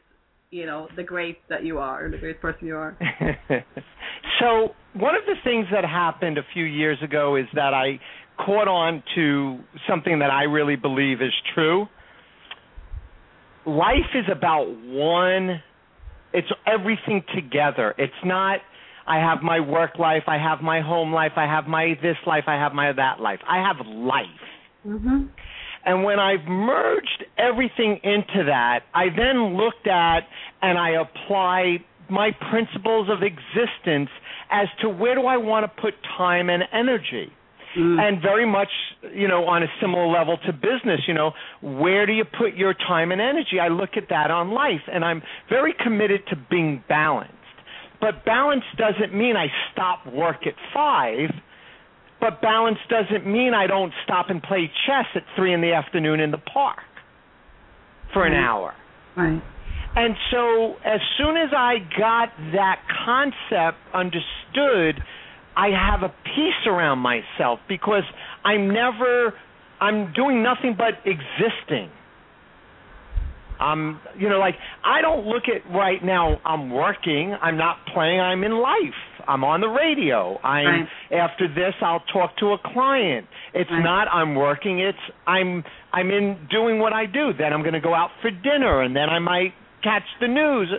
you know, the great that you are, the great person you are? [LAUGHS] so one of the things that happened a few years ago is that I caught on to something that I really believe is true. Life is about one it's everything together. It's not I have my work life, I have my home life, I have my this life, I have my that life. I have life. Mhm. And when I've merged everything into that, I then looked at and I apply my principles of existence as to where do I want to put time and energy. Mm. And very much, you know, on a similar level to business, you know, where do you put your time and energy? I look at that on life, and I'm very committed to being balanced. But balance doesn't mean I stop work at five, but balance doesn't mean I don't stop and play chess at three in the afternoon in the park for an hour. Right. And so as soon as I got that concept understood, I have a peace around myself because I'm never I'm doing nothing but existing. I'm you know like I don't look at right now I'm working, I'm not playing, I'm in life. I'm on the radio. I'm Right. after this I'll talk to a client. It's Right. not I'm working, it's I'm I'm in doing what I do. Then I'm going to go out for dinner and then I might catch the news.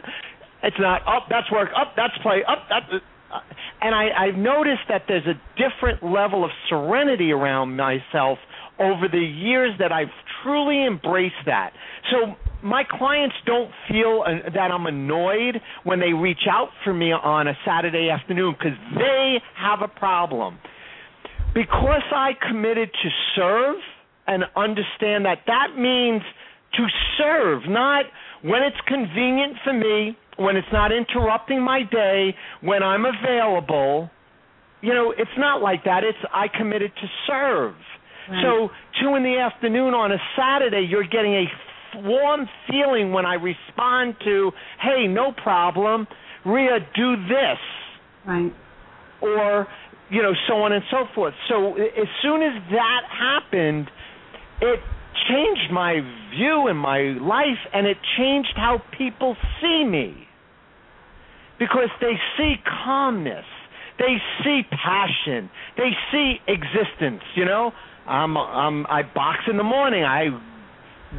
It's not up. that's work. Up. that's play. Up. that. uh, and I, I've noticed that there's a different level of serenity around myself over the years that I've truly embraced that. So my clients don't feel uh, that I'm annoyed when they reach out for me on a Saturday afternoon because they have a problem. Because I committed to serve and understand that that means to serve, not when it's convenient for me, when it's not interrupting my day, when I'm available. You know, it's not like that. It's I committed to serve. Right. So, two in the afternoon on a Saturday, you're getting a warm feeling when I respond to, hey, no problem, Rea, do this. Right. or you know so on and so forth. So as soon as that happened it changed my view in my life and it changed how people see me. Because they see calmness. They see passion. They see existence you know i'm i'm i box in the morning i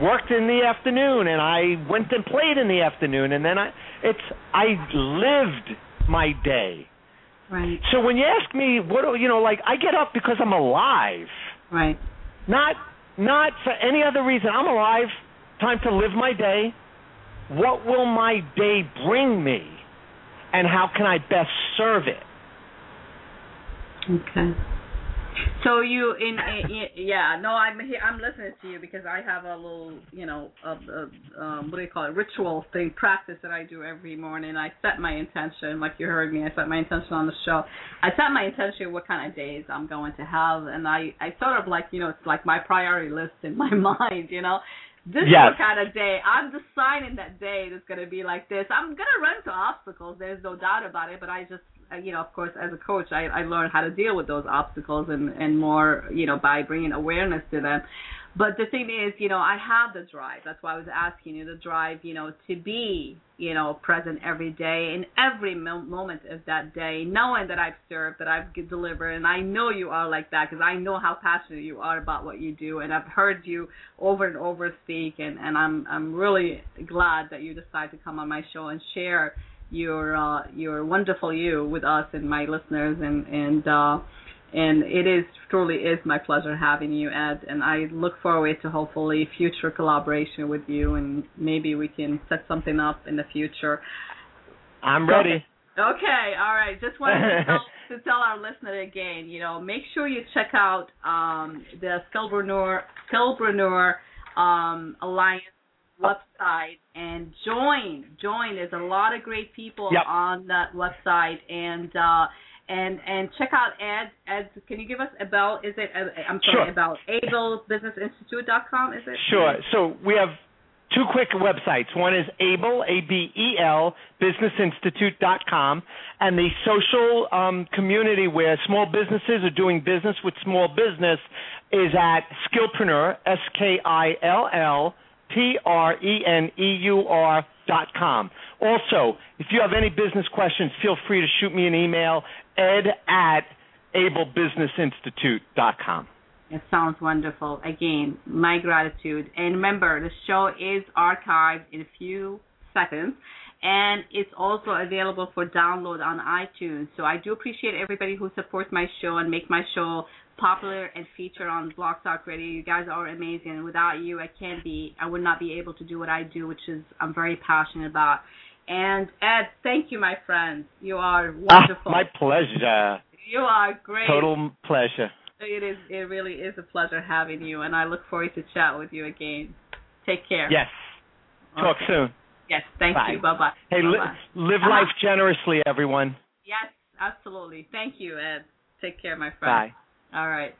worked in the afternoon and i went and played in the afternoon and then i it's i lived my day Right. so when you ask me what do you know, like I get up because I'm alive, Right. not not for any other reason. I'm alive. Time to live my day. What will my day bring me, and how can I best serve it? Okay. So you in, in yeah no I'm here I'm listening to you because I have a little you know a, a, um, what do you call it ritual thing practice that I do every morning. I set my intention like you heard me I set my intention on the show. I set my intention what kind of days I'm going to have and I I sort of like you know it's like my priority list in my [LAUGHS] mind you know? This is Yes. what kind of day I'm deciding that day is going to be like this. I'm gonna run into obstacles there's no doubt about it but I just Uh, you know, of course, as a coach, I, I learned how to deal with those obstacles and and more, you know, by bringing awareness to them. But the thing is, you know, I have the drive. That's why I was asking you the drive, you know, to be, you know, present every day in every moment of that day, knowing that I've served, that I've delivered, and I know you are like that because I know how passionate you are about what you do, and I've heard you over and over speak, and and I'm I'm really glad that you decided to come on my show and share your uh, your wonderful you with us and my listeners and and uh, and it is truly is my pleasure having you Ed and I look forward to hopefully future collaboration with you and maybe we can set something up in the future. I'm ready. Okay, all right. Just wanted to [LAUGHS] tell, to tell our listener again, you know, make sure you check out um, the Skillpreneur Skillpreneur um, Alliance website and join. Join. There's a lot of great people Yep. on that website, and uh, and and check out Ed. Ed, can you give us about? Is it? Uh, I'm sorry, Sure. about abelbusinessinstitute.com. Is it? Sure. So we have two quick websites. One is Abel, A-B-E-L, businessinstitute.com, and the social um, community where small businesses are doing business with small business is at Skillpreneur, S-K-I-L-L-P-R-E-N-E-U-R dot com. Also, if you have any business questions, feel free to shoot me an email, ed at abelbusinessinstitute.com. It sounds wonderful. Again, my gratitude. And remember, the show is archived in a few seconds. And it's also available for download on iTunes. So I do appreciate everybody who supports my show and make my show popular and featured on Blog Talk Radio. You guys are amazing. Without you, I can't be, I would not be able to do what I do, which is I'm very passionate about. And Ed, thank you, my friend. You are wonderful. Ah, my pleasure. you are great. Total pleasure. It is. It really is a pleasure having you, and I look forward to chat with you again. Take care. Yes. Talk Okay. soon. Yes. Thank Bye. you. Bye bye. Hey, li- live Uh-huh. life generously, everyone. Yes, absolutely. Thank you, Ed. Take care, my friend. Bye. All right.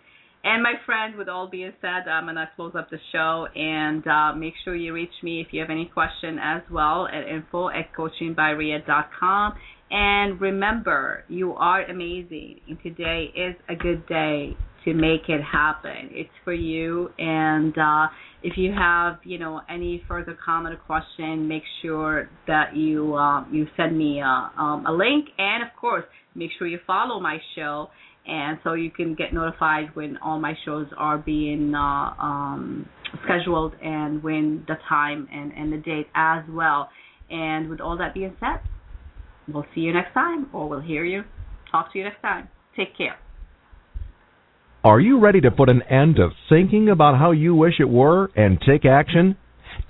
And my friend, with all being said, I'm gonna close up the show and uh, make sure you reach me if you have any question as well at info at coachingbyrea.com. And remember, you are amazing, and today is a good day to make it happen. It's for you, and uh, if you have, you know, any further comment or question, make sure that you um, you send me a, um, a link, and of course, make sure you follow my show and so you can get notified when all my shows are being uh, um, scheduled and when the time and, and the date as well. And with all that being said, we'll see you next time, or we'll hear you. Talk to you next time. Take care. Are you ready to put an end to thinking about how you wish it were and take action?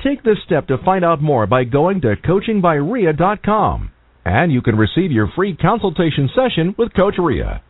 Take this step to find out more by going to coachingbyrea.com. And you can receive your free consultation session with Coach Rea.